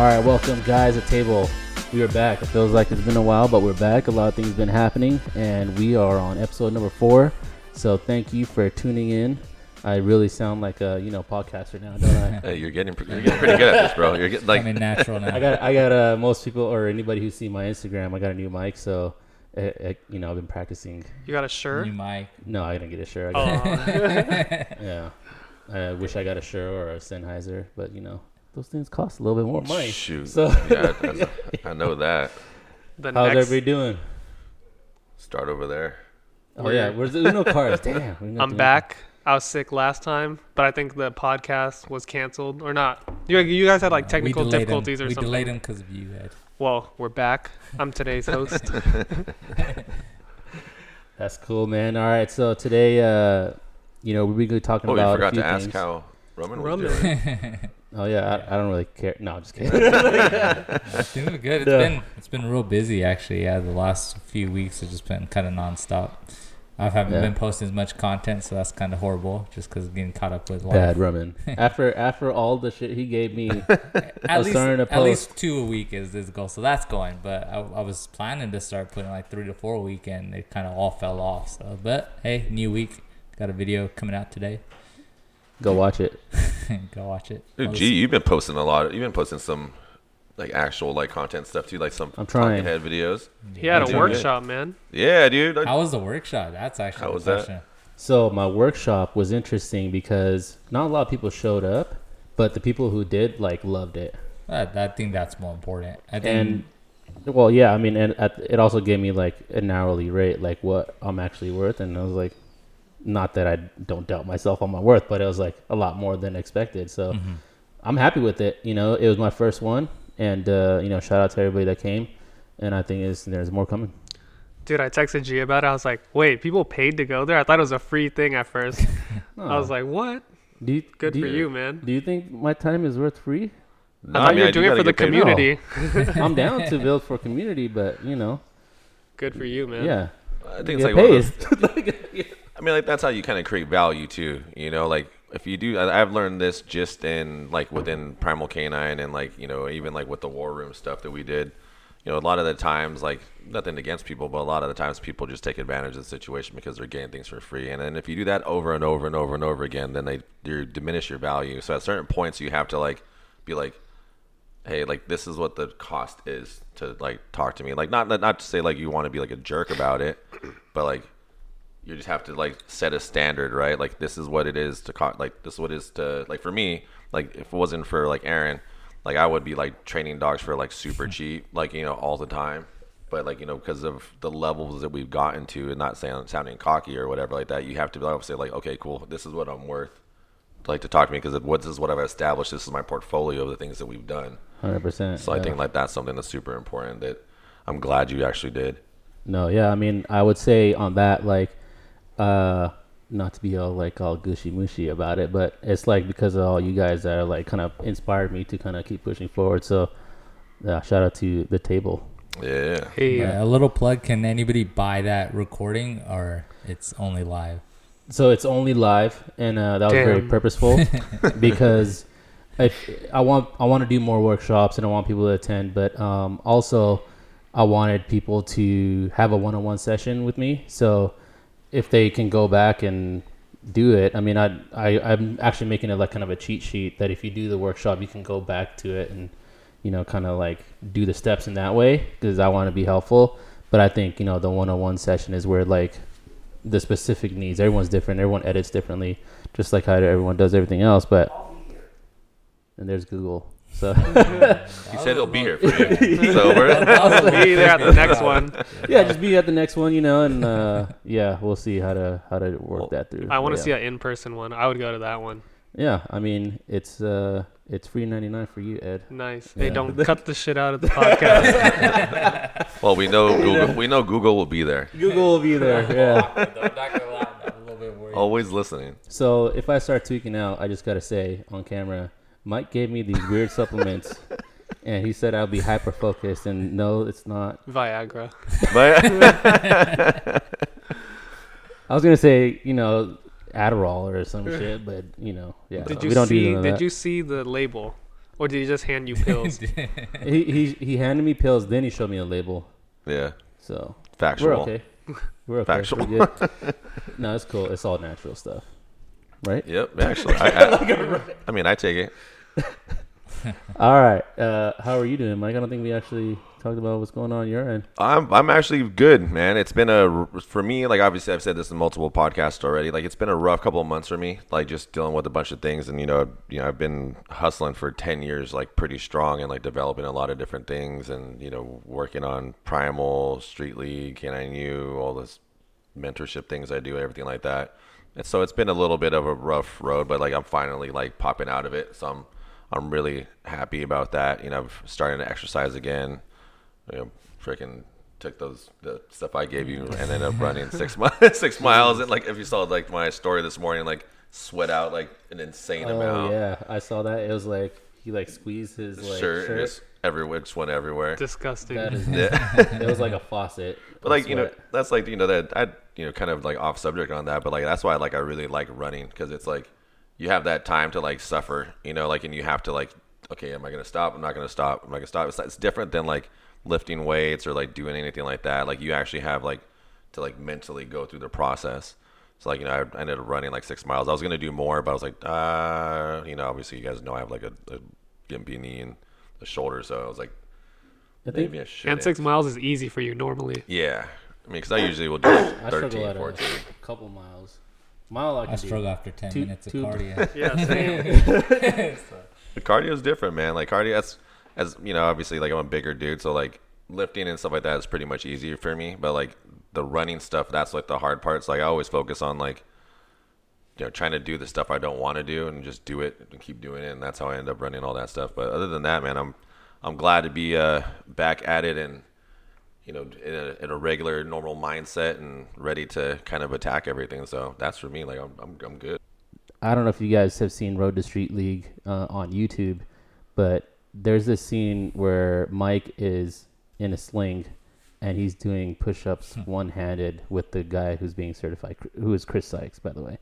All right, welcome guys at table. We are back. It feels like it's been a while, but we're back. A lot of things have been happening, and we are on episode number four. So thank you for tuning in. I really sound like a you know podcaster now, don't I? Hey, you're getting you're getting pretty good at this, bro. You're getting like Coming natural now. I got I got uh, most people or anybody who see my Instagram. I got a new mic, so uh, uh, you know I've been practicing. You got a shirt? New mic. No, I didn't get a shirt. I got, Oh, yeah, I wish I got a shirt or a Sennheiser, but you know those things cost a little bit more money. shoot. So yeah, I, I know that. the how's next, everybody doing? Start over there. Oh yeah, where's the Uno cards? Damn, I'm back. I was sick last time, but I think the podcast was canceled or not. You, you guys had like technical we difficulties them. or we something. We delayed them because of you, Ed. Well, we're back. I'm today's host. That's cool, man. All right, so today, uh, you know, we're going to be talking Oh, you about. a forgot few to ask things. how Raman was Raman. doing. Oh yeah, I, I don't really care. No, I'm just kidding. Doing good. It's Yeah. been it's been real busy actually. Yeah, the last few weeks have just been kind of nonstop. I haven't Yeah. been posting as much content, so that's kind of horrible. Just because getting caught up with life. Bad Raman. After after all the shit he gave me, At was least starting to at least two a week is this goal, so that's going. But I, I was planning to start putting like three to four a week, and it kind of all fell off. So, but hey, new week. Got a video coming out today. Go watch it. Go watch it. Dude, I'll gee, you've been posting a lot. You've been posting some like actual like content stuff too, like some I'm trying. talking head videos. He had Doing a good. workshop, man. Yeah, dude. I- How was the workshop? That's actually How the was that? So my workshop was interesting because not a lot of people showed up, but the people who did like loved it. I, I think that's more important. I think And well, yeah, I mean, and at, it also gave me like an hourly rate, like what I'm actually worth, and I was like, not that I don't doubt myself on my worth, but it was like a lot more than expected. So Mm-hmm. I'm happy with it. You know, it was my first one, and uh, you know, shout out to everybody that came, and I think is there's more coming. Dude, I texted G about it. I was like, wait, people paid to go there? I thought it was a free thing at first. I was like, what? do you, Good do for you, man. Do you think my time is worth free? No, I thought mean, you were do doing it for the get paid. community. I'm down to build for community, but you know, Good for you, man. yeah, I think it's get like one of paid. I mean, like that's how you kind of create value too. You know, like if you do, I've learned this just in like within Primal Canine and like you know even like with the War Room stuff that we did. You know, a lot of the times, like nothing against people, but a lot of the times people just take advantage of the situation because they're getting things for free. And then if you do that over and over and over and over again, then they you diminish your value. So at certain points, you have to like be like, hey, like this is what the cost is to like talk to me. Like not not to say like you want to be like a jerk about it, but like you just have to like set a standard, right? Like this is what it is to co- like this is what it is to like for me. Like if it wasn't for like Aaron, like I would be like training dogs for like super cheap, like you know all the time. But like you know because of the levels that we've gotten to, and not saying sounding cocky or whatever like that, you have to be able to say like, okay, cool, this is what I'm worth. Like to talk to me because what this is what I've established. This is my portfolio of the things that we've done. hundred percent. So I think like that's something that's super important that I'm glad you actually did. No, yeah, I mean, I would say on that, like, uh, not to be all like all gushy mushy about it, but it's like because of all you guys that are like kind of inspired me to kind of keep pushing forward. So, yeah, shout out to the table. Yeah. Hey, Yeah, a little plug. Can anybody buy that recording, or it's only live? So it's only live, and uh, that was very purposeful because if I want I want to do more workshops and I want people to attend, but um, also I wanted people to have a one-on-one session with me. So if they can go back and do it, I mean, I, I I'm actually making it like kind of a cheat sheet that if you do the workshop, you can go back to it and you know kind of like do the steps in that way because I want to be helpful. But I think you know the one-on-one session is where like the specific needs. Everyone's different. Everyone edits differently, just like how everyone does everything else. But and there's Google. So He said he'll be here for you. so we're, I'll be there at the next one. yeah, just be at the next one, you know, and uh, yeah, we'll see how to how to work that through. I want to yeah. see an in-person one. I would go to that one. Yeah, I mean it's uh it's free ninety nine for you, Ed. Nice. Yeah. Don't cut the shit out of the podcast. well, we know Google. We know Google will be there. Google will be there. Yeah. Always listening. So if I start tweaking out, I just gotta say on camera, Mike gave me these weird supplements, and he said I'll be hyper focused, and no, it's not. Viagra. But I was gonna say, you know, Adderall or some shit, but you know, yeah, Did we you don't do see? none Did that. you see the label? or did he just hand you pills? he, he he handed me pills, then he showed me a label. Yeah, So factual. we're okay. We're okay. Factual. We're no, it's cool. It's all natural stuff, right? Yep, actually, I, I, I mean, I take it. All right. Uh, how are you doing, Mike? I don't think we actually talked about what's going on your end. I'm I'm actually good, man. It's been a for me like obviously I've said this in multiple podcasts already. Like it's been a rough couple of months for me, like just dealing with a bunch of things, and you know, you know, I've been hustling for ten years, like pretty strong, and like developing a lot of different things, and you know, working on Primal, Street League, K9U, all this mentorship things I do, everything like that. And so it's been a little bit of a rough road, but like I'm finally like popping out of it, so I'm I'm really happy about that. You know, I'm starting to exercise again you know, freaking took those the stuff I gave you and ended up running six miles, six miles. And like, if you saw like my story this morning, like sweat out like an insane Oh amount. yeah, I saw that. It was like he like squeezed his like shirt, shirt. just everywhere, just went everywhere. Disgusting. That is, Yeah. it was like a faucet. But of like you know, that's like you know that I you know kind of like off subject on that, but like that's why like I really like running because it's like you have that time to like suffer, you know, like and you have to like okay, am I gonna stop? I'm not gonna stop. Am I gonna stop? It's, it's different than like lifting weights or like doing anything like that. Like you actually have like to like mentally go through the process. So like you know, I ended up running like six miles. I was gonna do more, but I was like, uh, you know, obviously you guys know I have like a, a gimpy knee and a shoulder, so I was like, I think maybe I should. and six miles is easy for you normally. Yeah, I mean, because I usually will do I 13, struggle 14. a couple miles. Mile I can I do. after 10 minutes of two- cardio. Yeah, same. The cardio is different, man. Like cardio, that's as you know, obviously, like I'm a bigger dude, so like lifting and stuff like that is pretty much easier for me. But like the running stuff, that's like the hard parts. Like I always focus on like you know trying to do the stuff I don't want to do and just do it and keep doing it, and that's how I end up running all that stuff. But other than that, man, I'm I'm glad to be uh, back at it and you know in a, in a regular normal mindset and ready to kind of attack everything. So that's for me. Like I'm I'm, I'm good. I don't know if you guys have seen Road to Street League uh, on YouTube, but there's this scene where Mike is in a sling and he's doing push-ups one-handed with the guy who's being certified, who is Chris Sykes, by the way.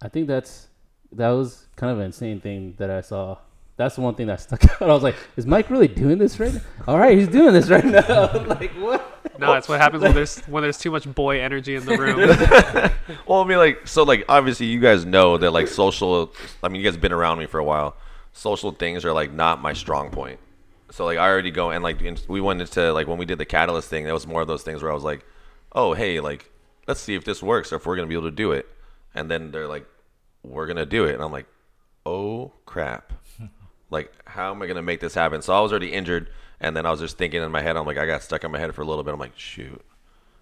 I think that's that was kind of an insane thing that I saw. That's the one thing that stuck out. I was like, "Is Mike really doing this right now?" All right, he's doing this right now. like what? No, that's what happens when there's when there's too much boy energy in the room. Well, I mean, like, so, like, obviously, you guys know that, like, social. I mean, you guys have been around me for a while. Social things are like not my strong point. So, like, I already go and like in- we went into like when we did the catalyst thing. That was more of those things where I was like, "Oh, hey, like, let's see if this works or if we're gonna be able to do it." And then they're like, "We're gonna do it," and I'm like, "Oh crap!" Like, how am I gonna make this happen? So I was already injured, and then I was just thinking in my head. I'm like, I got stuck in my head for a little bit. I'm like, shoot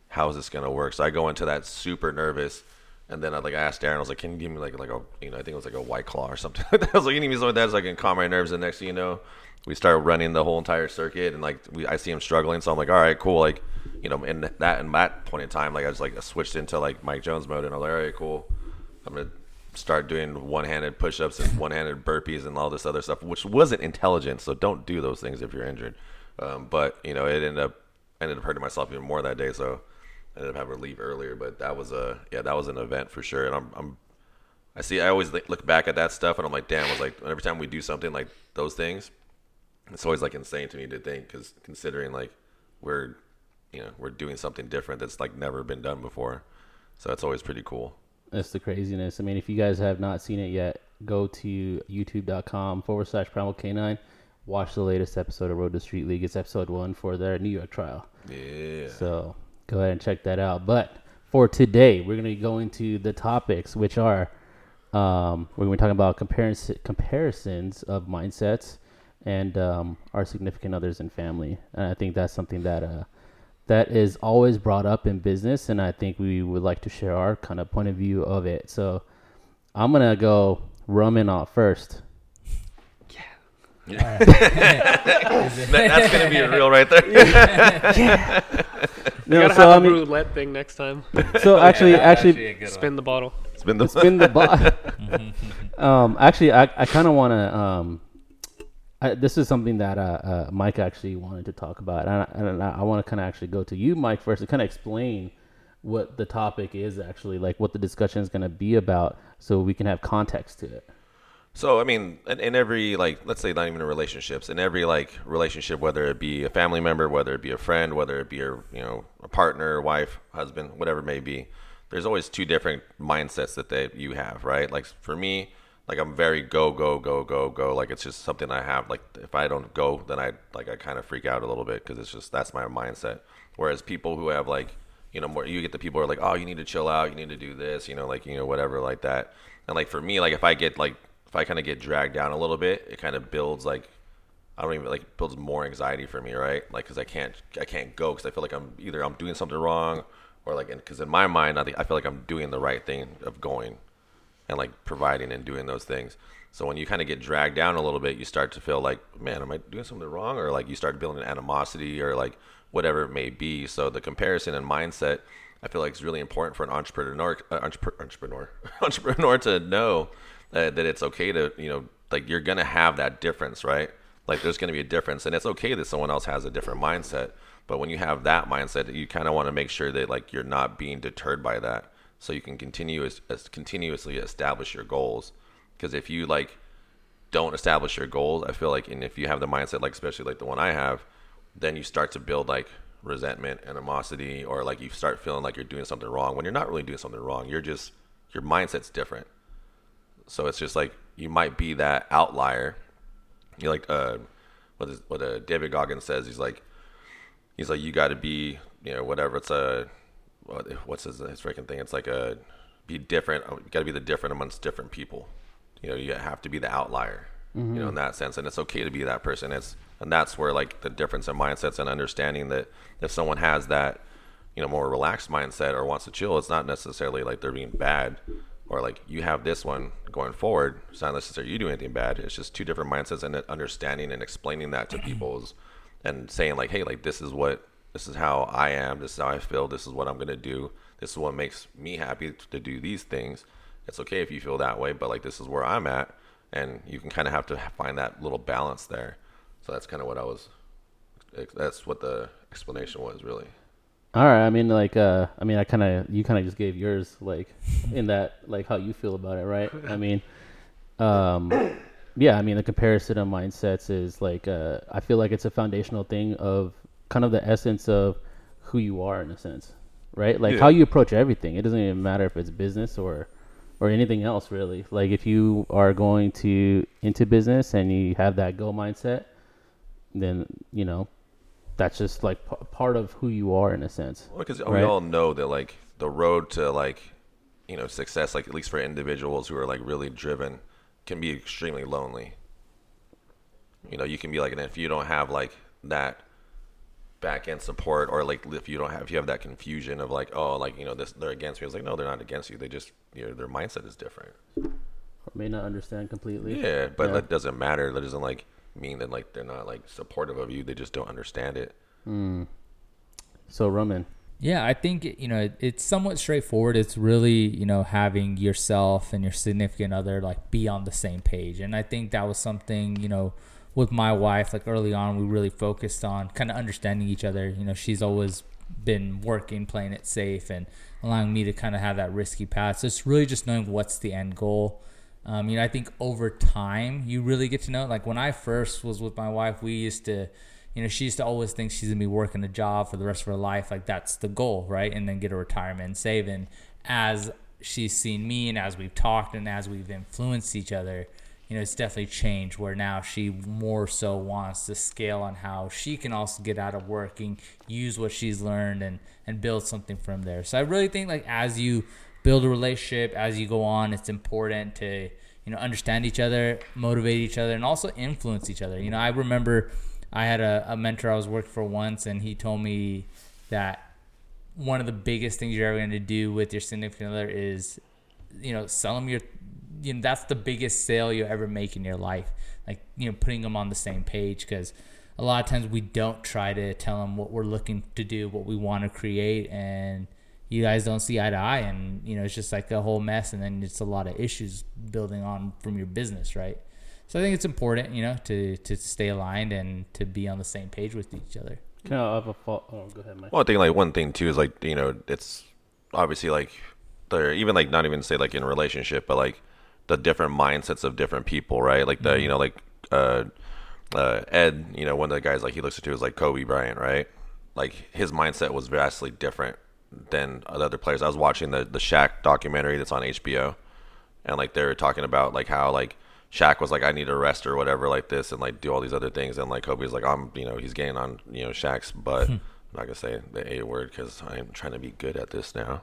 how is this gonna work? So I go into that super nervous, and then I like asked Darren, I was like, can you give me like like a you know I think it was like a white claw or something. I was like, you need me something like that so I can calm my nerves. And next thing you know, we start running the whole entire circuit, and like we I see him struggling, so I'm like, all right, cool, like you know, in that in that point in time, like I just like I switched into like Mike Jones mode, and I was like, all right, cool, I'm gonna start doing one-handed push-ups and one-handed burpees and all this other stuff, which wasn't intelligent. So don't do those things if you're injured. Um, but you know, it ended up ended up hurting myself even more that day. So I ended up having to leave earlier. But that was a yeah, that was an event for sure. And I'm, I'm I see. I always look back at that stuff and I'm like, damn. I was like, every time we do something like those things, it's always like insane to me to think because considering like we're you know we're doing something different that's like never been done before. So it's always pretty cool. That's the craziness. I mean, if you guys have not seen it yet, go to youtube.com forward slash primal canine. Watch the latest episode of Road to Street League. It's episode one for their New York trial. Yeah. So go ahead and check that out. But for today, we're going to go into the topics, which are um, we're going to be talking about comparison, comparisons of mindsets and um, our significant others and family. And I think that's something that uh, that is always brought up in business, and I think we would like to share our kind of point of view of it. So I'm gonna go Raman off first. That- that's gonna be real right there. You No, gotta so have I a mean, roulette thing next time. so actually, actually, a good Spin the bottle. It's been the spin the bottle. um, actually, I, I kind of want to. Um, I, this is something that uh, uh, Mike actually wanted to talk about, and I, and I want to kind of actually go to you, Mike, first to kind of explain what the topic is actually, like what the discussion is going to be about, so we can have context to it. So I mean, in, in every like, let's say not even in relationships, in every like relationship, whether it be a family member, whether it be a friend, whether it be a you know a partner, wife, husband, whatever it may be, there's always two different mindsets that they you have, right? Like for me, like I'm very go go go go go. Like it's just something I have. Like if I don't go, then I like I kind of freak out a little bit because it's just that's my mindset. Whereas people who have like you know more, you get the people who are like, oh, you need to chill out, you need to do this, you know, like you know whatever like that. And like for me, like if I get like if I kind of get dragged down a little bit, it kind of builds like I don't even like builds more anxiety for me, right? Like because I can't I can't go because I feel like I'm either I'm doing something wrong or like because in my mind I think I feel like I'm doing the right thing of going and like providing and doing those things. So when you kind of get dragged down a little bit, you start to feel like, man, am I doing something wrong? Or like you start building animosity or like whatever it may be. So the comparison and mindset, I feel like is really important for an entrepreneur, uh, entrepreneur, entrepreneur, entrepreneur to know that, that it's okay to, you know, like you're gonna have that difference, right? Like there's gonna be a difference, and it's okay that someone else has a different mindset. But when you have that mindset, you kind of want to make sure that like you're not being deterred by that so you can continue as, as continuously establish your goals. Because if you like don't establish your goals, I feel like, and if you have the mindset, like especially like the one I have, then you start to build like resentment, animosity, or like you start feeling like you're doing something wrong when you're not really doing something wrong. You're just your mindset's different. So it's just like you might be that outlier. You like uh, what is what uh, David Goggins says. He's like, he's like you got to be you know whatever it's a what's his, his freaking thing? It's like a be different. You got to be the different amongst different people. You know, you have to be the outlier. Mm-hmm. You know, in that sense, and it's okay to be that person. It's and that's where like the difference in mindsets and understanding that if someone has that, you know, more relaxed mindset or wants to chill, it's not necessarily like they're being bad or like you have this one going forward. It's not necessarily you do anything bad. It's just two different mindsets and understanding and explaining that to people and saying like, hey, like this is what this is how I am. This is how I feel. This is what I'm gonna do. This is what makes me happy to do these things. It's okay if you feel that way, but like this is where I'm at, and you can kind of have to find that little balance there. So that's kind of what I was. That's what the explanation was really. All right. I mean, like, uh, I mean, I kind of, you kind of just gave yours, like, in that, like, how you feel about it, right? I mean, um, yeah. I mean, the comparison of mindsets is like, uh, I feel like it's a foundational thing of kind of the essence of who you are in a sense, right? Like yeah. how you approach everything. It doesn't even matter if it's business or or anything else really. Like if you are going to into business and you have that go mindset, then you know that's just like p- part of who you are in a sense. Well, because right? we all know that like the road to like you know success, like at least for individuals who are like really driven, can be extremely lonely. You know, you can be like, and if you don't have like that back end support or like if you don't have if you have that confusion of like oh like you know this they're against me it's like no they're not against you they just you know their mindset is different or may not understand completely yeah but yeah. that doesn't matter that doesn't like mean that like they're not like supportive of you they just don't understand it mm. so raman yeah i think you know it's somewhat straightforward it's really you know having yourself and your significant other like be on the same page and i think that was something you know with my wife, like early on, we really focused on kind of understanding each other. You know, she's always been working, playing it safe, and allowing me to kind of have that risky path. So it's really just knowing what's the end goal. Um, you know, I think over time you really get to know. Like when I first was with my wife, we used to, you know, she used to always think she's gonna be working a job for the rest of her life. Like that's the goal, right? And then get a retirement. And as she's seen me, and as we've talked, and as we've influenced each other, you know, it's definitely changed where now she more so wants to scale on how she can also get out of working, use what she's learned and and build something from there. So I really think like as you build a relationship, as you go on, it's important to, you know, understand each other, motivate each other and also influence each other. You know, I remember I had a, a mentor I was working for once and he told me that one of the biggest things you're ever going to do with your significant other is, you know, sell them your you know that's the biggest sale you ever make in your life. Like you know putting them on the same page because a lot of times we don't try to tell them what we're looking to do what we want to create and you guys don't see eye to eye and you know it's just like a whole mess and then it's a lot of issues building on from your business right? So i think it's important you know to to stay aligned and to be on the same page with each other. Can i have a fault oh go ahead mike. Well i think like one thing too is like you know it's obviously like they're even like not even say like in a relationship but like the different mindsets of different people, right? Like the you know like uh, uh, Ed, you know one of the guys like he looks at is like Kobe Bryant, right? Like his mindset was vastly different than the other players. I was watching the the Shaq documentary that's on HBO, and like they were talking about like how like Shaq was like I need a rest or whatever like this and like do all these other things and like Kobe's like I'm you know he's getting on you know Shaq's butt. I'm not gonna say the A word because I'm trying to be good at this now.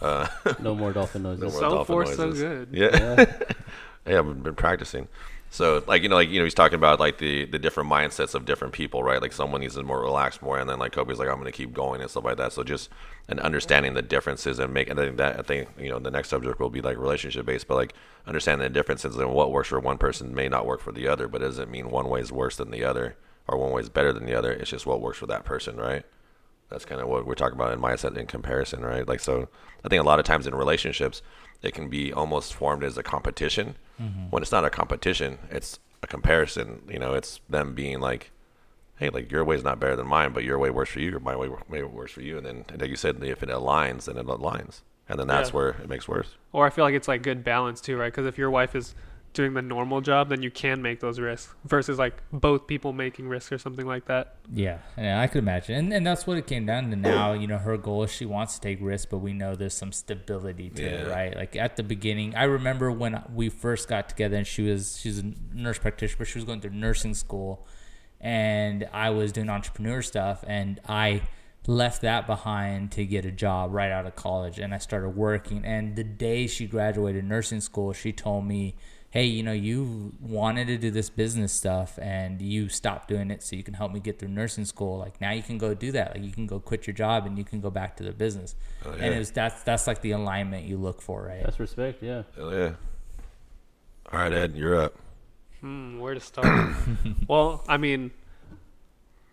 Uh, No more dolphin noises. more So dolphin far, so good. Yeah. yeah, I've been practicing. So like you know like you know he's talking about like the the different mindsets of different people, right? Like someone needs to more relaxed more, and then like Kobe's like I'm gonna keep going and stuff like that. So just and understanding the differences and making I think that I think you know the next subject will be like relationship based, but like understanding the differences and what works for one person may not work for the other, but it doesn't mean one way is worse than the other or one way is better than the other. It's just what works for that person, right? That's kind of what we're talking about in mindset in comparison, right? Like, so I think a lot of times in relationships, it can be almost formed as a competition. Mm-hmm. When it's not a competition, it's a comparison. You know, it's them being like, hey, like your way's not better than mine, but your way works for you, or my way way works for you. And then, like you said, if it aligns, then it aligns, and then that's Yeah. where it makes worse. Or I feel like it's like good balance too, right? Because if your wife is doing the normal job, then you can make those risks versus like both people making risks or something like that. Yeah, yeah, I could imagine, and and that's what it came down to. Now, you know, her goal is she wants to take risks, but we know there's some stability to it, right? Like at the beginning, I remember when we first got together, and she was she's a nurse practitioner, but she was going through nursing school, and I was doing entrepreneur stuff, and I left that behind to get a job right out of college, and I started working. And the day she graduated nursing school, she told me hey, you know, you wanted to do this business stuff and you stopped doing it so you can help me get through nursing school. Like now you can go do that. Like you can go quit your job and you can go back to the business. Oh, And yeah. it was that's that's like the alignment you look for, right? That's respect. Yeah. Hell yeah. All right, Ed, you're up. Hmm, where to start? well, I mean,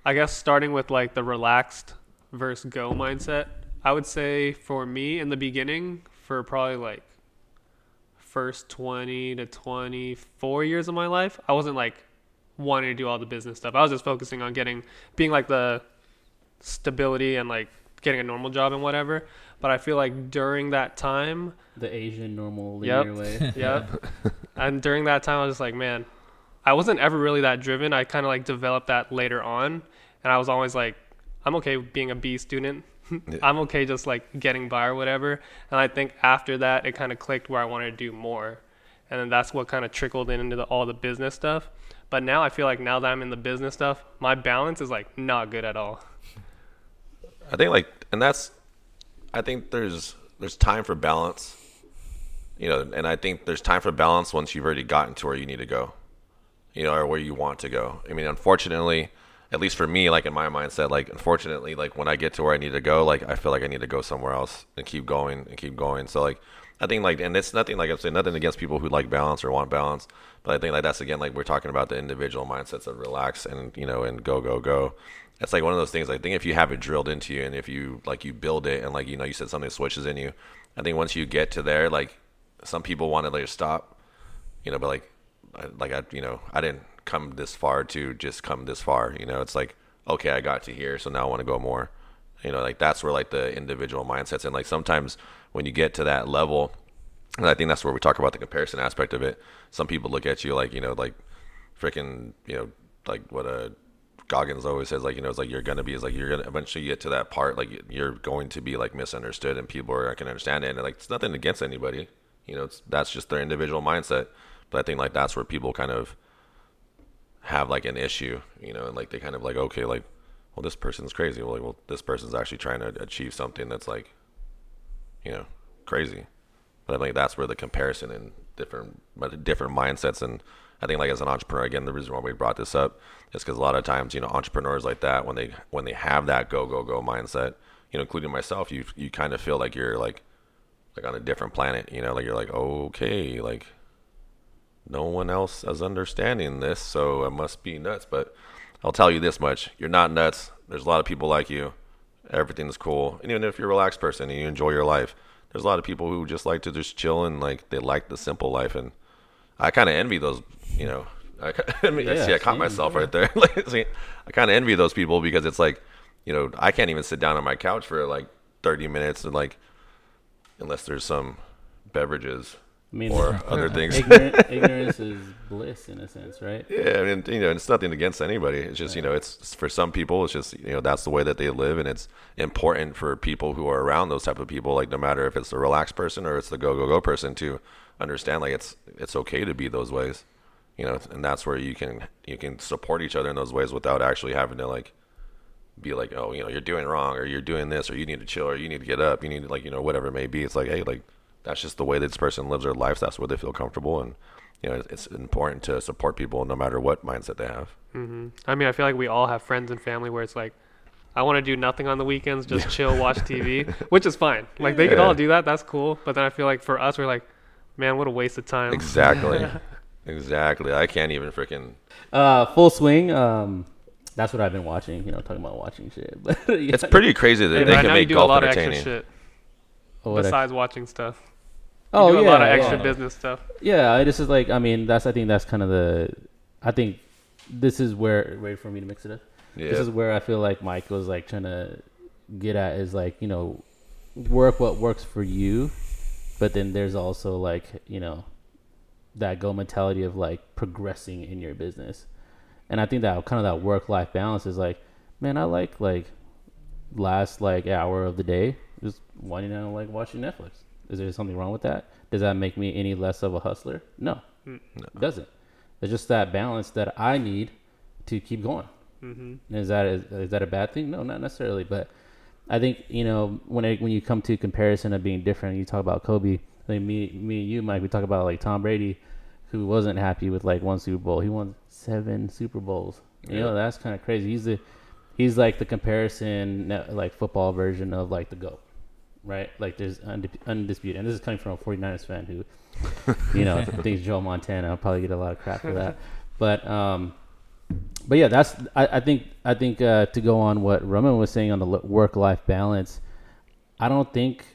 I guess starting with like the relaxed versus go mindset, I would say for me in the beginning, for probably like first 20 to 24 years of my life, I wasn't like wanting to do all the business stuff. I was just focusing on getting, being like the stability and like getting a normal job and whatever. But I feel like during that time, The Asian normal Yep. linear way. Yep. and during that time, I was just like, man, I wasn't ever really that driven. I kind of like developed that later on. And I was always like, I'm okay with being a B student. I'm okay just like getting by or whatever. And I think after that, it kind of clicked where I wanted to do more. And then that's what kind of trickled in into the, all the business stuff. But now I feel like now that I'm in the business stuff, my balance is like not good at all. I think like, and that's, I think there's there's time for balance, you know, and I think there's time for balance once you've already gotten to where you need to go, you know, or where you want to go. I mean, unfortunately, at least for me, like in my mindset, like unfortunately, like when I get to where I need to go, like I feel like I need to go somewhere else and keep going and keep going. So like, I think like, and it's nothing like I'm saying nothing against people who like balance or want balance, but I think like that's again like we're talking about the individual mindsets of relax and you know and go go go. It's like one of those things. I think if you have it drilled into you and if you like you build it and like you know you said something switches in you, I think once you get to there, like some people want to like stop, you know, but like like I you know I didn't come this far to just come this far. You know, it's like okay, I got to here, so now I want to go more. You know, like that's where like the individual mindsets and like sometimes when you get to that level, and I think that's where we talk about the comparison aspect of it. Some people look at you like you know like freaking you know like what a Goggins always says like you know it's like you're gonna be is like you're gonna eventually get to that part like you're going to be like misunderstood and people are gonna understand it and like it's nothing against anybody you know it's that's just their individual mindset but I think like that's where people kind of have like an issue you know and like they kind of like okay like well this person's crazy. Well, like, well this person's actually trying to achieve something that's like you know crazy. But I think that's where the comparison and different different mindsets and I think like as an entrepreneur again the reason why we brought this up is because a lot of times you know entrepreneurs like that when they when they have that go go go mindset you know including myself you you kind of feel like you're like like on a different planet you know like you're like okay like no one else is understanding this so I must be nuts but I'll tell you this much you're not nuts there's a lot of people like you everything's cool and even if you're a relaxed person and you enjoy your life there's a lot of people who just like to just chill and like they like the simple life and I kind of envy those, you know. I, I mean, Yeah, see, I caught same, myself yeah. right there. like, see, I kind of envy those people because it's like, you know, I can't even sit down on my couch for like 30 minutes and like, unless there's some beverages, I mean, or other things. ignorance is bliss in a sense, right? Yeah, I mean, you know, it's nothing against anybody. It's just, you know, it's for some people, it's just, you know, that's the way that they live, and it's important for people who are around those type of people, like no matter if it's the relaxed person or it's the go go go person, to understand like it's it's okay to be those ways, you know, and that's where you can you can support each other in those ways without actually having to like be like, oh, you know, you're doing wrong or you're doing this or you need to chill or you need to get up, you need to like, you know, whatever it may be. It's like, hey, like that's just the way this person lives their life. That's where they feel comfortable and you know, it's important to support people no matter what mindset they have. hmm I mean, I feel like we all have friends and family where it's like, I want to do nothing on the weekends, just chill, watch TV, which is fine. Like they can Yeah. all do that. That's cool. But then I feel like for us, we're like, man, what a waste of time. Exactly. exactly. I can't even freaking. Uh, full swing. Um, that's what I've been watching. You know, talking about watching shit. But yeah. It's pretty crazy that Hey, they right can now you make do a golf lot of extra entertaining. shit Oh, what I- besides watching stuff. Oh, you oh do yeah, a lot of yeah. extra business stuff. Yeah, I just is like I mean that's I think that's kind of the I think this is where wait for me to mix it up. Yeah. This is where I feel like Mike was like trying to get at is like you know work what works for you, but then there's also like you know that go mentality of like progressing in your business, and I think that kind of that work life balance is like man I like like last like hour of the day just winding down like watching Netflix. Is there something wrong with that? Does that make me any less of a hustler? No, it doesn't. It's just that balance that I need to keep going. Mm-hmm. Is that is, is that a bad thing? No, not necessarily. But I think you know when it, when you come to comparison of being different, you talk about Kobe. I think me me and you, Mike, we talk about like Tom Brady, who wasn't happy with like one Super Bowl. He won seven Super Bowls. You know that's kind of crazy. He's the he's like the comparison like football version of like the GOAT, right? Like there's undisputed, and this is coming from a 49ers fan who, you know, thinks Joe Montana. I'll probably get a lot of crap for that, but um, but yeah, that's I, I think I think uh, to go on what Raman was saying on the work life balance, I don't think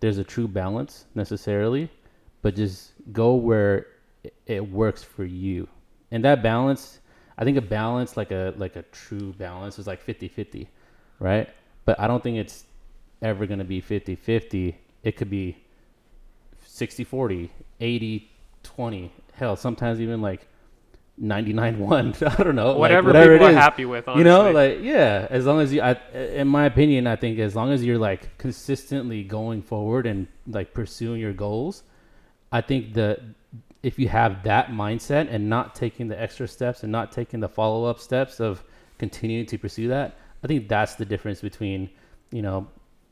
there's a true balance necessarily, but just go where it- it works for you, and that balance. I think a balance like a like a true balance is like 50-50, right? But I don't think it's ever going to be 50-50. It could be 60-40, 80-20. Hell, sometimes even like 99-1. I don't know. like, Whatever, whatever people it are happy with, honestly. You know, like yeah, as long as you, I, in my opinion, I think as long as you're like consistently going forward and like pursuing your goals, I think that if you have that mindset and not taking the extra steps and not taking the follow up steps of continuing to pursue that, I think that's the difference between you know,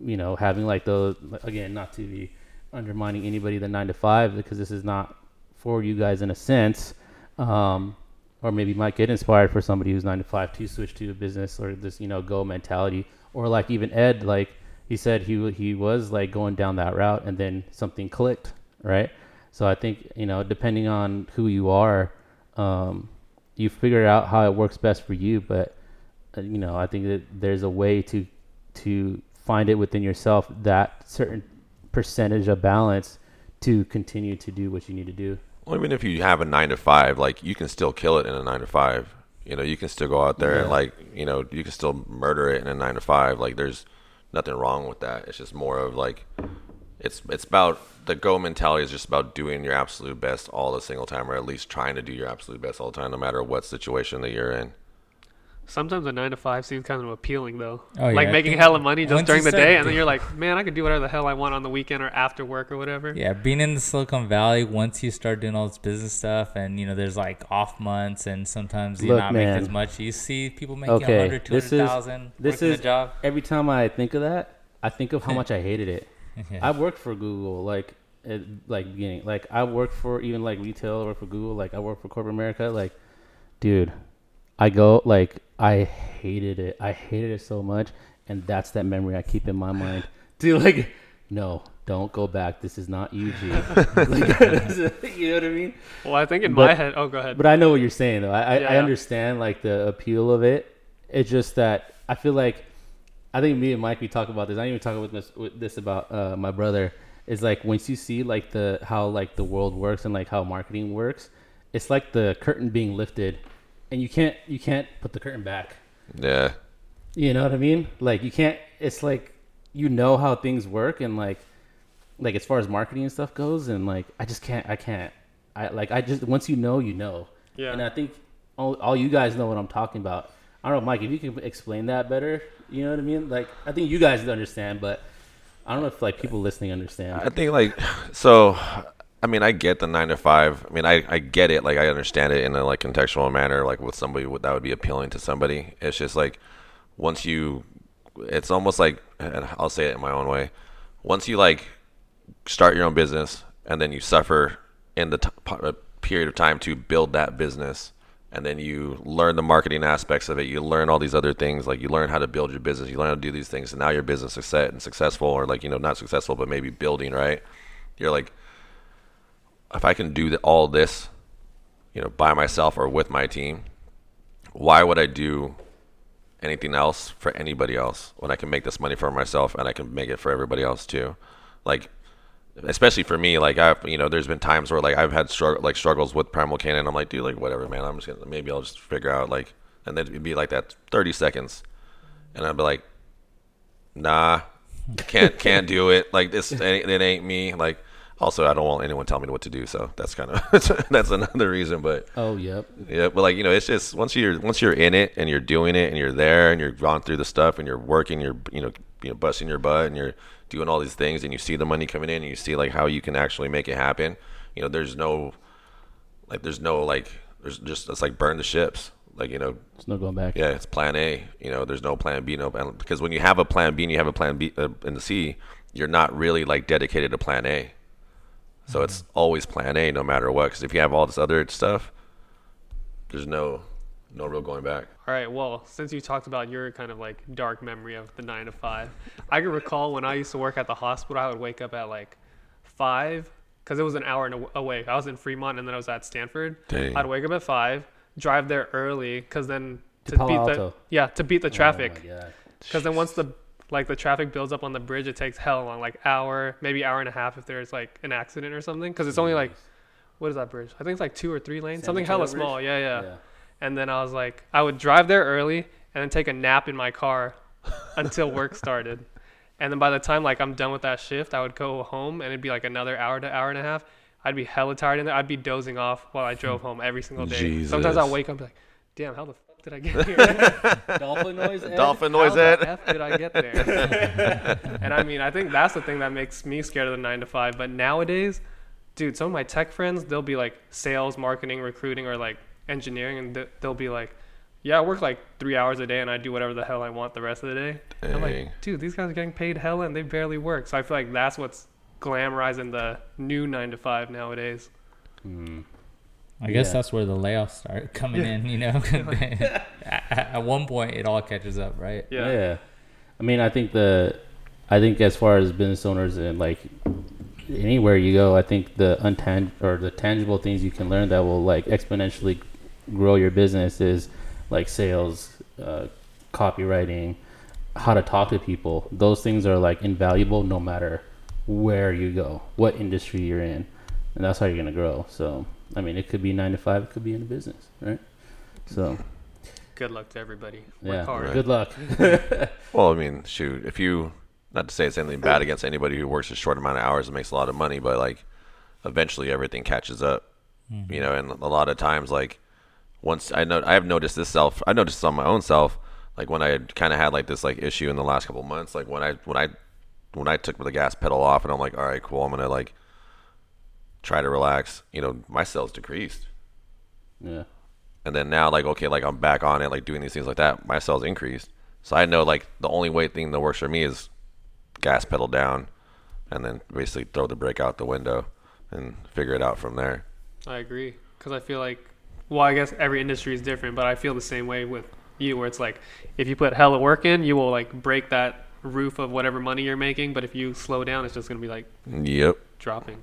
you know, having like those again, not to be undermining anybody the nine to five because this is not for you guys in a sense. Um, or maybe might get inspired for somebody who's nine to five to switch to a business or this you know go mentality or like even ed like he said he he was like going down that route and then something clicked right so i think you know depending on who you are um, you figure out how it works best for you but uh, you know i think that there's a way to to find it within yourself that certain percentage of balance to continue to do what you need to do Well, even if you have a nine to five, like you can still kill it in a nine to five. You know, you can still go out there and like, you know, you can still murder it in a nine to five. Like, there's nothing wrong with that. It's just more of like, it's it's about the go mentality is just about doing your absolute best all the single time, or at least trying to do your absolute best all the time, no matter what situation that you're in. Sometimes a nine to five seems kind of appealing though. Oh, yeah, like I making think hella money just during the start day, and then you're like, man, I could do whatever the hell I want on the weekend or after work or whatever. Yeah, being in the Silicon Valley, once you start doing all this business stuff, and you know, there's like off months, and sometimes you Look, not make as much. You see people making Okay, 100, this is- this is- a job. every time I think of that, I think of how much I hated it. Yeah. I worked for Google, like at like beginning, like I worked for even like retail. I worked for Google, like I worked for corporate America. Like, dude, I go like I hated it. I hated it so much, and that's that memory I keep in my mind. Dude, like, no, don't go back. This is not UG. like, you know what I mean? Well, I think in But- my head, oh, go ahead. But I know what you're saying, though. I, I, I Yeah. understand like the appeal of it. It's just that I feel like I think me and Mike we talk about this. I even talk with this, with this about uh, my brother. Is like once you see like the how like the world works and like how marketing works, it's like the curtain being lifted, and you can't you can't put the curtain back. Yeah. You know what I mean? Like you can't. It's like you know how things work, and like like as far as marketing and stuff goes, and like I just can't, I can't, I like I just once you know, you know. Yeah. And I think all, all you guys know what I'm talking about. I don't know, Mike, if you can explain that better, you know what I mean? Like I think you guys understand, but I don't know if like people listening understand. I think like so. I mean, I get the nine to five. I mean, I, I get it. Like, I understand it in a like contextual manner. Like with somebody that would be appealing to somebody. It's just like once you, it's almost like, and I'll say it in my own way. Once you like start your own business and then you suffer in the t- uh, period of time to build that business and then you learn the marketing aspects of it you learn all these other things like you learn how to build your business you learn how to do these things and now your business is set and successful or like you know not successful but maybe building right you're like if i can do the, all this you know by myself or with my team why would i do anything else for anybody else when i can make this money for myself and i can make it for everybody else too like especially for me, like I've you know, there's been times where like I've had struggle like struggles with Primal Canine. I'm like, dude, like whatever, man. I'm just gonna maybe I'll just figure out like, and then it'd be like that 30 seconds, and I'd be like, nah, can't can't do it. Like this, it ain't me. Like also, I don't want anyone telling me what to do. So that's kind of that's another reason. But oh, yep. yeah, but like you know, it's just once you're once you're in it and you're doing it and you're there and you're gone through the stuff and you're working, you're you know, you know, busting your butt and you're doing all these things and you see the money coming in and you see like how you can actually make it happen. You know, there's no like there's no like there's just it's like burn the ships. Like you know, it's no going back. yeah, it's plan A. You know, there's no plan B. No, plan- because when you have a plan B and you have a plan B uh, in the C, you're not really like dedicated to plan A. So it's always plan A no matter what. Because if you have all this other stuff, there's no no real going back. All right. Well, since you talked about your kind of like dark memory of the nine to five, I can recall when I used to work at the hospital, I would wake up at like five because it was an hour and a- away. I was in Fremont and then I was at Stanford. Dang. I'd wake up at five, drive there early because then To to, Palo beat the yeah to beat the oh traffic. Oh. Because then once the like the traffic builds up on the bridge, it takes hell long, like hour, maybe hour and a half if there's like an accident or something. Because it's only like, what is that bridge? I think it's like two or three lanes, San something hella Bridge? small. Yeah, yeah, Yeah. And then I was like, I would drive there early and then take a nap in my car until work started. And then by the time like I'm done with that shift, I would go home and it'd be like another hour to hour and a half. I'd be hella tired in there. I'd be dozing off while I drove home every single day. Sometimes I'll wake up and be like, damn, how the fuck did I get here? Dolphin noise. Ed? Dolphin noise How the Ed. F did I get there? and I mean, I think that's the thing that makes me scared of the nine to five. But nowadays, dude, some of my tech friends, they'll be like sales, marketing, recruiting, or like engineering, and they'll be like, yeah, I work like three hours a day and I do whatever the hell I want the rest of the day. I'm like, dude, these guys are getting paid hell and they barely work. So I feel like that's what's glamorizing the new nine to five nowadays. Hmm. I guess Yeah. that's where the layoffs start coming in. You know, at, at one point it all catches up, right? Yeah. Yeah. I mean, I think the, I think as far as business owners and like anywhere you go, I think the untang or the tangible things you can learn that will like exponentially grow your business is like sales, uh, copywriting, how to talk to people. Those things are like invaluable no matter where you go, what industry you're in, and that's how you're gonna grow. So, I mean, it could be nine to five, it could be in a business, right? So, Good luck to everybody. Work yeah. hard. Good luck. Well, I mean, shoot, if you not to say it's anything bad against anybody who works a short amount of hours and makes a lot of money, but like eventually everything catches up. You mm-hmm. know, and a lot of times like once I know I've noticed this self I noticed this on my own self, like when I kind of had like this like issue in the last couple months, like when I when I when I took the gas pedal off and I'm like, all right, cool, I'm gonna like try to relax. You know, my sales decreased. Yeah. and then now like okay like i'm back on it like doing these things like that my sales increased so i know like the only way thing that works for me is gas pedal down and then basically throw the brake out the window and figure it out from there I agree because I feel like, well, I guess every industry is different, but I feel the same way with you, where it's like if you put hella work in, you will like break that roof of whatever money you're making, but if you slow down, it's just gonna be like yep dropping.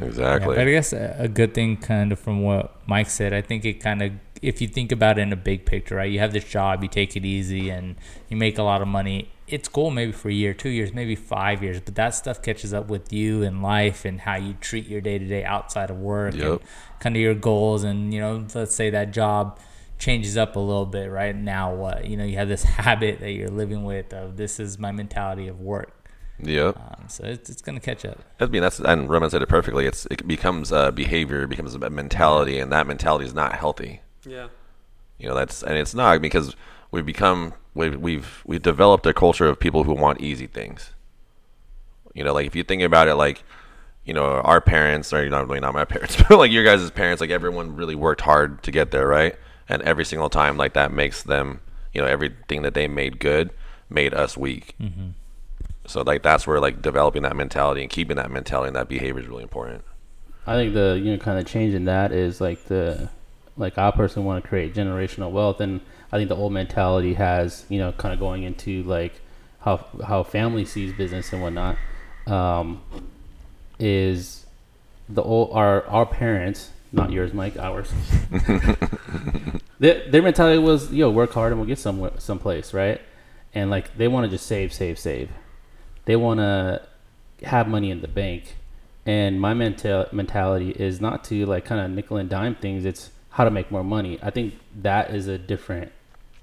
Exactly Yeah, but I guess a, a good thing, kind of from what Mike said, I think it kind of, if you think about it in a big picture, right? You have this job, you take it easy, and you make a lot of money. It's cool maybe for a year, two years, maybe five years, but that stuff catches up with you in life and how you treat your day to day outside of work and kind of your goals. And, you know, let's say that job changes up a little bit, right? Now what? You know, you have this habit that you're living with of this is my mentality of work Yep. Um, so it's, it's gonna catch up. I mean, that's and Raman said it perfectly. It's it becomes a behavior, it becomes a mentality, and that mentality is not healthy. Yeah. You know, that's and it's not because we've become we've we've we've developed a culture of people who want easy things. You know, like if you think about it, like you know, our parents, or not really not my parents, but like your guys' parents, like everyone really worked hard to get there, right? And every single time, like that makes them, you know, everything that they made good made us weak. So like that's where like developing that mentality and keeping that mentality and that behavior is really important. I think the you know kind of change in that is like the like I personally want to create generational wealth, and I think the old mentality has you know kind of going into like how how family sees business and whatnot um, is the old our our parents, not yours, Mike, ours. their, their mentality was yo work hard and we'll get somewhere someplace right, and like they want to just save save save, they want to have money in the bank. And my mental mentality is not to like kind of nickel and dime things it's how to make more money. I think that is a different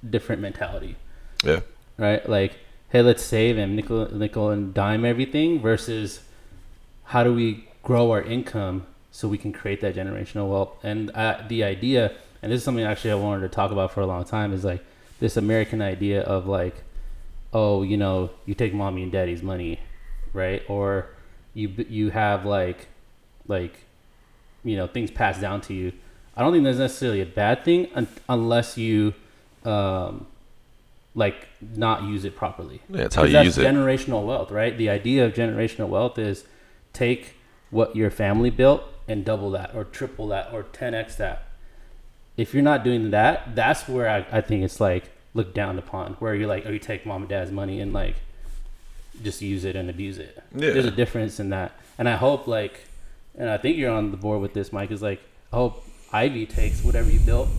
different mentality. Yeah. right? Like hey let's save and nickel nickel and dime everything versus how do we grow our income so we can create that generational wealth? And uh, the idea and this is something actually i wanted to talk about for a long time is like this american idea of like oh you know you take mommy and daddy's money right? Or you you have like like you know things passed down to you. I don't think that's necessarily a bad thing un- unless you um like not use it properly. Yeah, it's how you that's use it. generational wealth right? The idea of generational wealth is take what your family built and double that or triple that or 10x that. If you're not doing that that's where i, I think it's like looked down upon where you're like oh you take mom and dad's money and like just use it and abuse it. Yeah. there's a difference in that. And i hope like and i think you're on the board with this mike is like i hope ivy takes whatever you built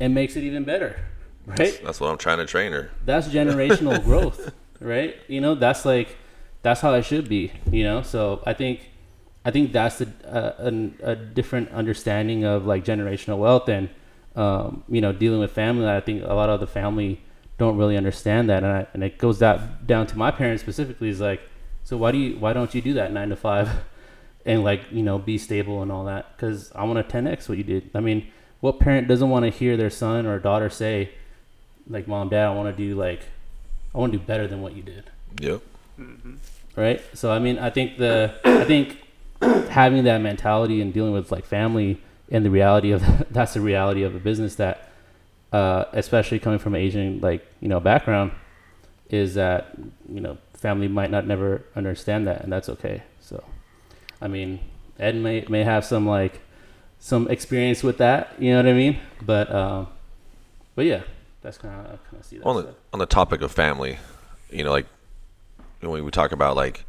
and makes it even better right? That's what I'm trying to train her. that's generational growth right? You know that's like that's how it should be you know? So i think i think that's the, uh, an, a different understanding of like generational wealth and um, you know dealing with family. I think a lot of the family don't really understand that. And, I, and it goes that down to my parents specifically is like so why do you why don't you do that nine to five and like you know be stable and all that? Because i want to 10x what you did. I mean what parent doesn't want to hear their son or daughter say like mom dad i want to do like i want to do better than what you did. Yep. Mm-hmm. right? So i mean i think the i think having that mentality and dealing with like family and the reality of that's the reality of a business that uh, especially coming from an asian like you know background is that you know family might not never understand that and that's okay so i mean ed may may have some like some experience with that you know what i mean but um but yeah that's kind of kind of see that on the stuff. on the topic of family, you know, like when we talk about like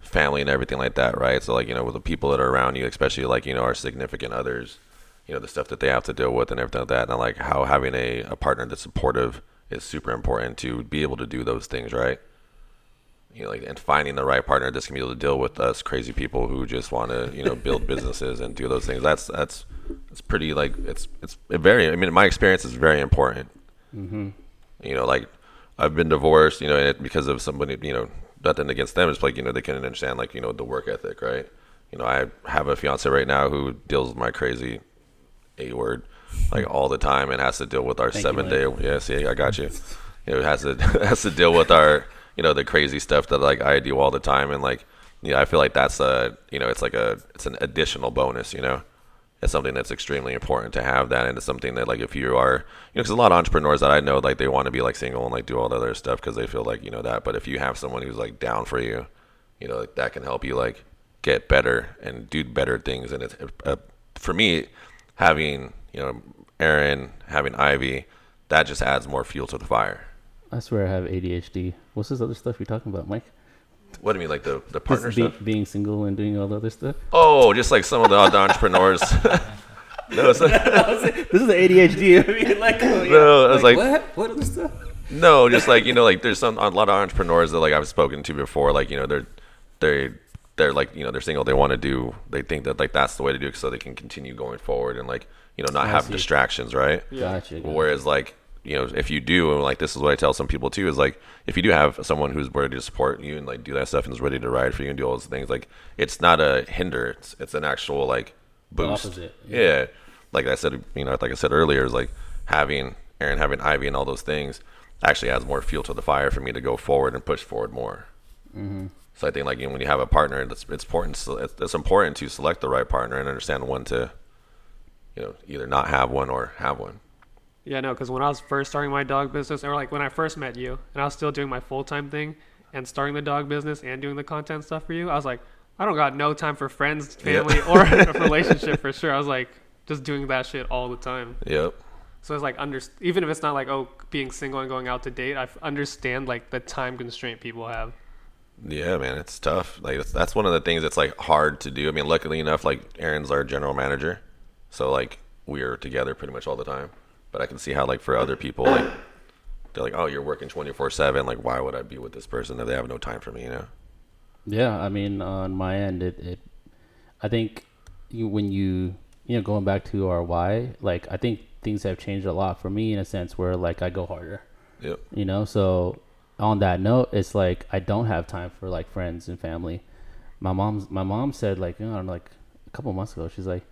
family and everything like that, right? So like you know, with the people that are around you, especially like you know our significant others, you know, the stuff that they have to deal with and everything like that, and like how having a, a partner that's supportive is super important to be able to do those things, right? You know, like and finding the right partner that's gonna be able to deal with us crazy people who just want to you know build businesses and do those things. That's that's it's pretty like it's it's very. I mean, my experience is very important. Mm-hmm. You know, like I've been divorced, you know, and it, because of somebody, you know, nothing against them. It's like you know they couldn't understand like you know the work ethic, right? You know, I have a fiance right now who deals with my crazy a word like all the time and has to deal with our Thank you, seven day. Yeah, see, I got you. You know, has to has to deal with our you know the crazy stuff that like I do all the time, and like yeah, I feel like that's a you know it's like a it's an additional bonus, you know it's something that's extremely important to have that and it's something that like if you are you know because a lot of entrepreneurs that i know like they want to be like single and like do all the other stuff because they feel like you know that but if you have someone who's like down for you you know like, that can help you like get better and do better things and it's uh, for me having you know aaron having ivy that just adds more fuel to the fire i swear i have adhd what's this other stuff you're talking about mike what do you mean like the the partner be- stuff being single and doing all the other stuff oh just like some of the other entrepreneurs no it's like, this is the ADHD. I mean, like, oh, yeah. No, I was like- what? What other stuff? No, just like you know, like there's some a lot of entrepreneurs that like I've spoken to before. Like you know, they're they they're like you know they're single. They want to do. They think that like that's the way to do it, so they can continue going forward and like you know not I have see. distractions, right? Yeah. Gotcha. gotcha. Whereas like you know, if you do, and like this is what I tell some people too, is like if you do have someone who's ready to support you and like do that stuff and is ready to ride for you and do all those things, like it's not a hinder, it's it's an actual like boost. opposite, yeah. Like I said, you know, like I said earlier, is like having Aaron, having Ivy, and all those things actually adds more fuel to the fire for me to go forward and push forward more. Mm-hmm. So I think like you know, when you have a partner, it's it's important. It's, it's important to select the right partner and understand when to, you know, either not have one or have one. Yeah, no, because when I was first starting my dog business, or like when I first met you, and I was still doing my full time thing and starting the dog business and doing the content stuff for you, I was like, I don't got no time for friends, family, or a relationship for sure. I was like, just doing that shit all the time. Yep. So it's like under even if it's not like oh being single and going out to date, I understand like the time constraint people have. Yeah, man, it's tough. Like that's, that's one of the things that's like hard to do. I mean, luckily enough, like Aaron's our general manager, so like we're together pretty much all the time. But I can see how like for other people, like they're like, oh, you're working twenty four seven. Like, why would I be with this person if they have no time for me? You know? Yeah, I mean, on my end, it, it I think you, when you, you know, going back to our why, like, I think things have changed a lot for me in a sense where, like, I go harder, Yep. you know? So, on that note, it's like, I don't have time for, like, friends and family. My mom's, my mom said, like, you know, like, a couple months ago, she's like,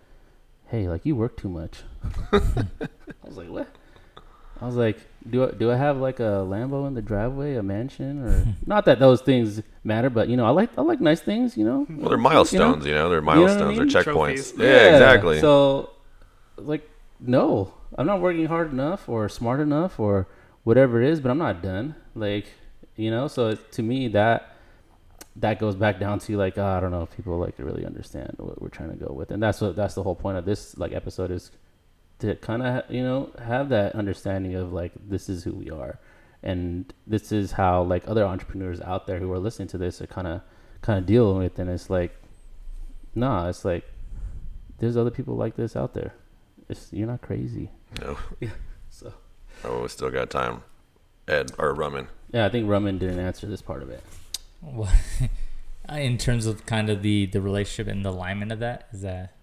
hey, like, you work too much. I was like, what? I was like, do I, do I have like a Lambo in the driveway, a mansion, or not that those things matter, but you know, I like I like nice things, you know. Well, they're milestones. You know, they're know I milestones. mean? They're checkpoints. Trophies. Yeah, exactly. So, like, no, I'm not working hard enough or smart enough or whatever it is, but I'm not done. Like, you know, so to me that that goes back down to like uh, I don't know if people like to really understand what we're trying to go with, and that's what that's the whole point of this like episode is to kind of you know have that understanding of like this is who we are, and this is how like other entrepreneurs out there who are listening to this are kind of kind of dealing with, and it's like, nah, it's like there's other people like this out there. It's you're not crazy. no. So Oh, we still got time. Ed or Raman. yeah, I think Raman didn't answer this part of it. What- in terms of kind of the the relationship and the alignment of that is that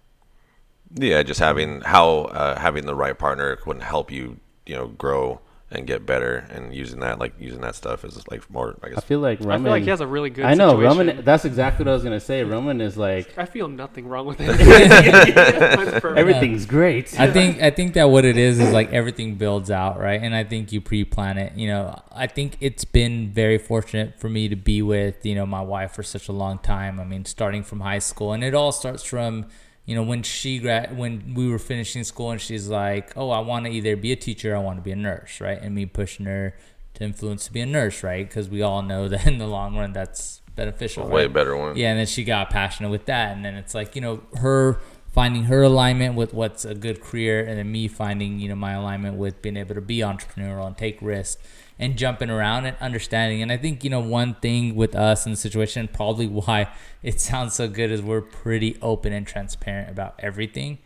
Yeah, just having how uh, having the right partner would help you, you know, grow and get better, and using that like using that stuff is like more. I I feel like Raman I feel like he has a really good. I know situation. Raman. That's exactly what I was gonna say. Raman is like I feel nothing wrong with it. Mine's perfect. everything's great. I think I think that what it is is like everything builds out, right? And I think you pre-plan it. You know, I think it's been very fortunate for me to be with you know my wife for such a long time. I mean, starting from high school, and it all starts from you know when she grad when we were finishing school, and she's like, "Oh, I want to either be a teacher, or I want to be a nurse," right? And me pushing her to influence to be a nurse, right? Because we all know that in the long run, that's beneficial. way better one. Yeah, and then she got passionate with that, and then it's like you know her finding her alignment with what's a good career, and then me finding you know my alignment with being able to be entrepreneurial and take risks and jumping around and understanding. And I think you know one thing with us in the situation, probably why it sounds so good, is we're pretty open and transparent about everything.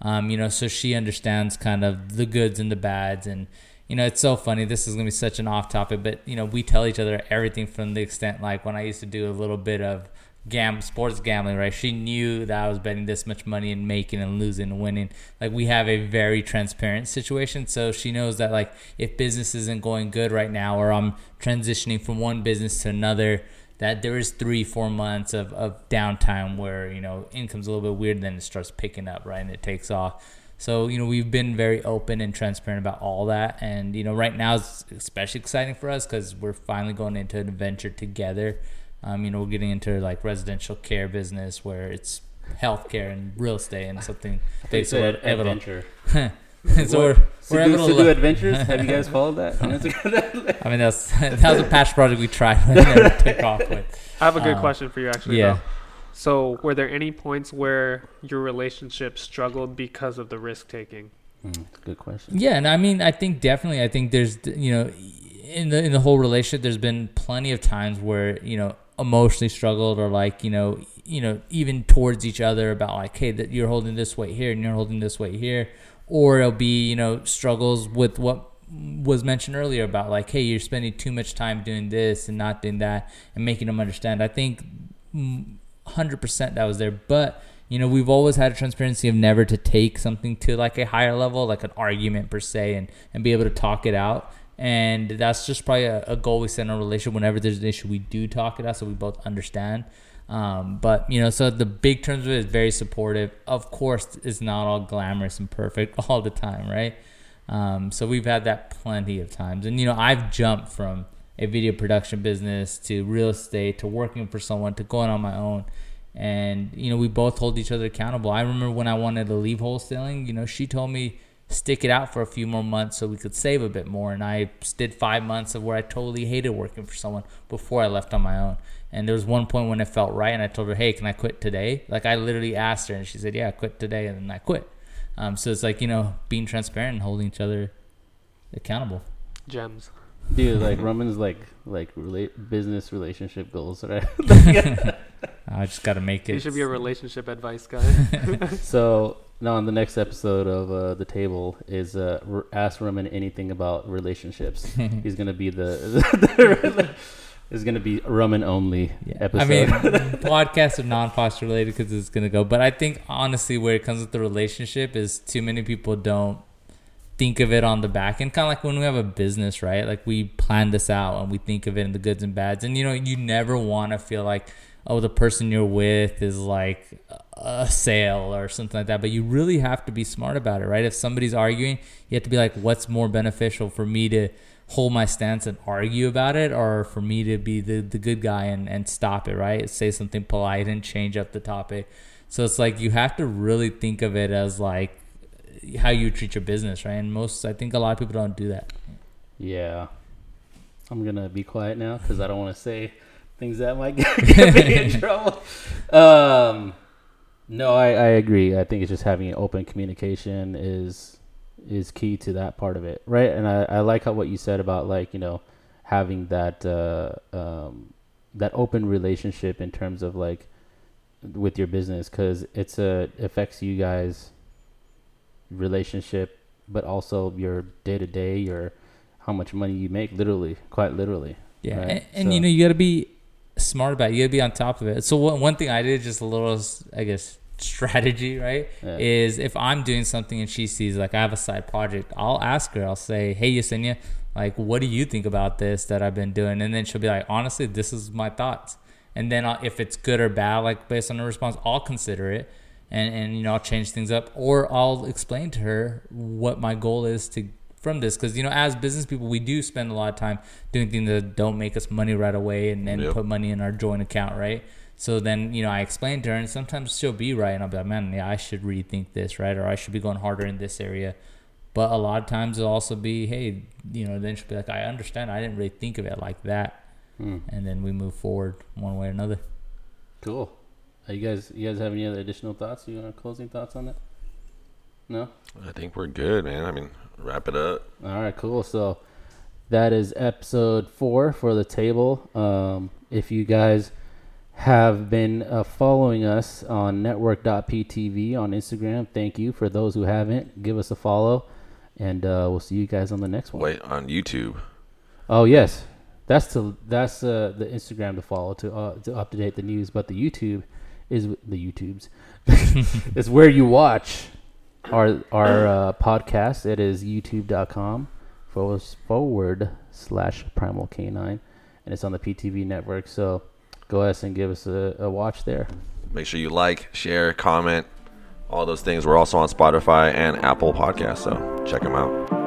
Um, you know, so she understands kind of the goods and the bads and you know, it's so funny. This is gonna be such an off topic, but you know, we tell each other everything from the extent like when I used to do a little bit of gam sports gambling, right? She knew that I was betting this much money and making and losing and winning. Like we have a very transparent situation, so she knows that like if business isn't going good right now, or I'm transitioning from one business to another, that there is three, four months of, of downtime where, you know, income's a little bit weird then it starts picking up, right? And it takes off. So, you know, we've been very open and transparent about all that. And, you know, right now it's especially exciting for us because we're finally going into an adventure together. Um, you know, we're getting into like residential care business where it's healthcare and real estate and something They big. So we're said adventure. so we're, we're Sudo, able to Sudo look- Adventures. Have you guys followed that? I mean, that's that was a passion project we tried but never took off with. I have a good Um, question for you, actually. yeah. Though. So, were there any points where your relationship struggled because of the risk taking? Hmm, good question. Yeah, and I mean, I think definitely, I think there's, you know, in the in the whole relationship, there's been plenty of times where you know emotionally struggled or like you know, you know, even towards each other about like, hey, that you're holding this weight here and you're holding this weight here, or it'll be you know struggles with what was mentioned earlier about like, hey, you're spending too much time doing this and not doing that, and making them understand. I think. mm, 100% that was there but you know, we've always had a transparency of never to take something to like a higher level, like an argument per se, and and be able to talk it out. And that's just probably a, a goal we set in our relationship. Whenever there's an issue, we do talk it out, so we both understand. Um, but you know, so the big terms of it is very supportive. Of course, it's not all glamorous and perfect all the time, right? Um, so we've had that plenty of times, and you know, I've jumped from a video production business to real estate to working for someone to going on my own and you know we both hold each other accountable i remember when i wanted to leave wholesaling you know she told me stick it out for a few more months so we could save a bit more and i did five months of where i totally hated working for someone before i left on my own and there was one point when it felt right and i told her hey can i quit today like i literally asked her and she said yeah quit today and then i quit um, so it's like you know being transparent and holding each other accountable Gems. Dude, like Raman's like like relate business relationship goals, right? i just gotta make it You should be a relationship advice guy. so now on the next episode of uh, the table is uh, r- ask Raman anything about relationships. He's gonna be the, is gonna be Raman only Yeah. episode. I mean, podcasts are non-podcast related because it's gonna go. But I think honestly, where it comes with the relationship is too many people don't think of it on the back end. Kind of like when we have a business, right? Like we plan this out and we think of it in the goods and bads. And you know, you never want to feel like, oh, the person you're with is like a sale or something like that. But you really have to be smart about it, right? If somebody's arguing, you have to be like, what's more beneficial for me to hold my stance and argue about it or for me to be the, the good guy and, and stop it, right? Say something polite and change up the topic. So it's like you have to really think of it as like how you treat your business, right? And most, I think a lot of people don't do that. yeah, I'm gonna be quiet now because I don't want to say things that might get, get me in trouble. Um, no, I, I agree. I think it's just having an open communication is is key to that part of it, right? And I, I like how what you said about like you know having that uh, um, that open relationship in terms of like with your business because it's a affects you guys relationship, but also your day to day, your how much money you make, literally, quite literally. Yeah, Right, and, and so- you know you got to be smart about it. You got to be on top of it. So one, one thing I did, just a little, I guess, strategy, right? Yeah. Is if I'm doing something and she sees like I have a side project, I'll ask her. I'll say, "Hey, Yesenia, like, what do you think about this that I've been doing?" And then she'll be like, "Honestly, this is my thoughts." And then I'll, if it's good or bad, like based on her response, I'll consider it. And, and you know I'll change things up or I'll explain to her what my goal is to from this because you know as business people we do spend a lot of time doing things that don't make us money right away and then Yep. put money in our joint account right so then you know i explain to her and sometimes she'll be right and i'll be like man yeah i should rethink this right or i should be going harder in this area but a lot of times it'll also be hey you know then she'll be like i understand i didn't really think of it like that Hmm. and then we move forward one way or another Cool. Uh, you guys, you guys have any other additional thoughts? You want closing thoughts on that? No. I think we're good, man. I mean, wrap it up. All right, cool. So that is episode four for the table. Um, if you guys have been uh, following us on network.ptv on Instagram, thank you. For those who haven't, give us a follow, and uh, we'll see you guys on the next one. Wait on YouTube. Oh yes, that's to that's uh, the Instagram to follow to uh, to up to date the news. But the YouTube is the YouTubes is where you watch our our uh, podcast. It is youtube.com forward forward slash primal canine, and it's on the PTV network. So go ahead and give us a, a watch there. Make sure you like, share, comment, all those things. We're also on Spotify and Apple Podcasts, so check them out.